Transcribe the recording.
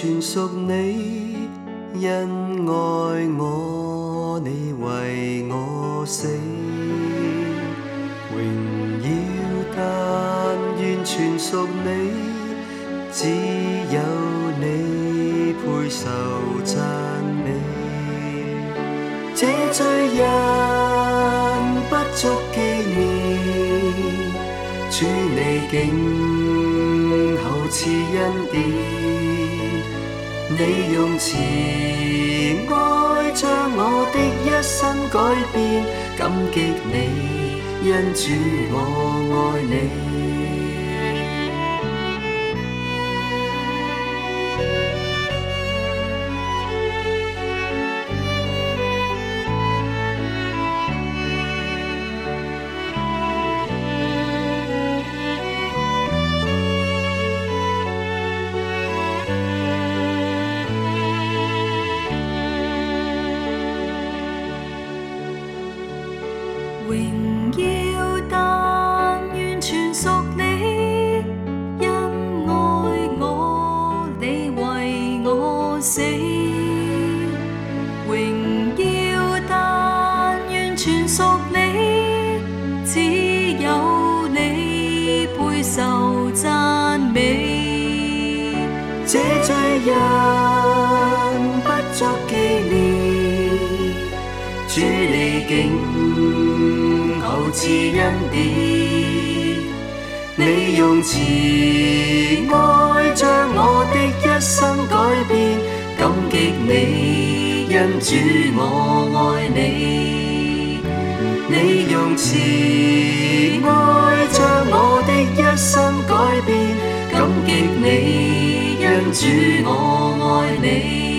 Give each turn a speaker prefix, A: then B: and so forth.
A: 全属你，因爱我，你为我死。荣耀但愿全属你，只有你配受赞美。这罪人不足纪念，主你竟厚赐恩典。你用慈爱将我的一生改变，感激你，因主我爱你。
B: 荣耀但完全属你，因爱我你为我死。荣耀但完全属你，只有你配受赞美。
A: 这罪人不足纪念，主你竟。厚赐恩典。你用慈爱将我的一生改变，感激你，因主我爱你。你用慈爱将我的一生改变，感激你，因主我爱你。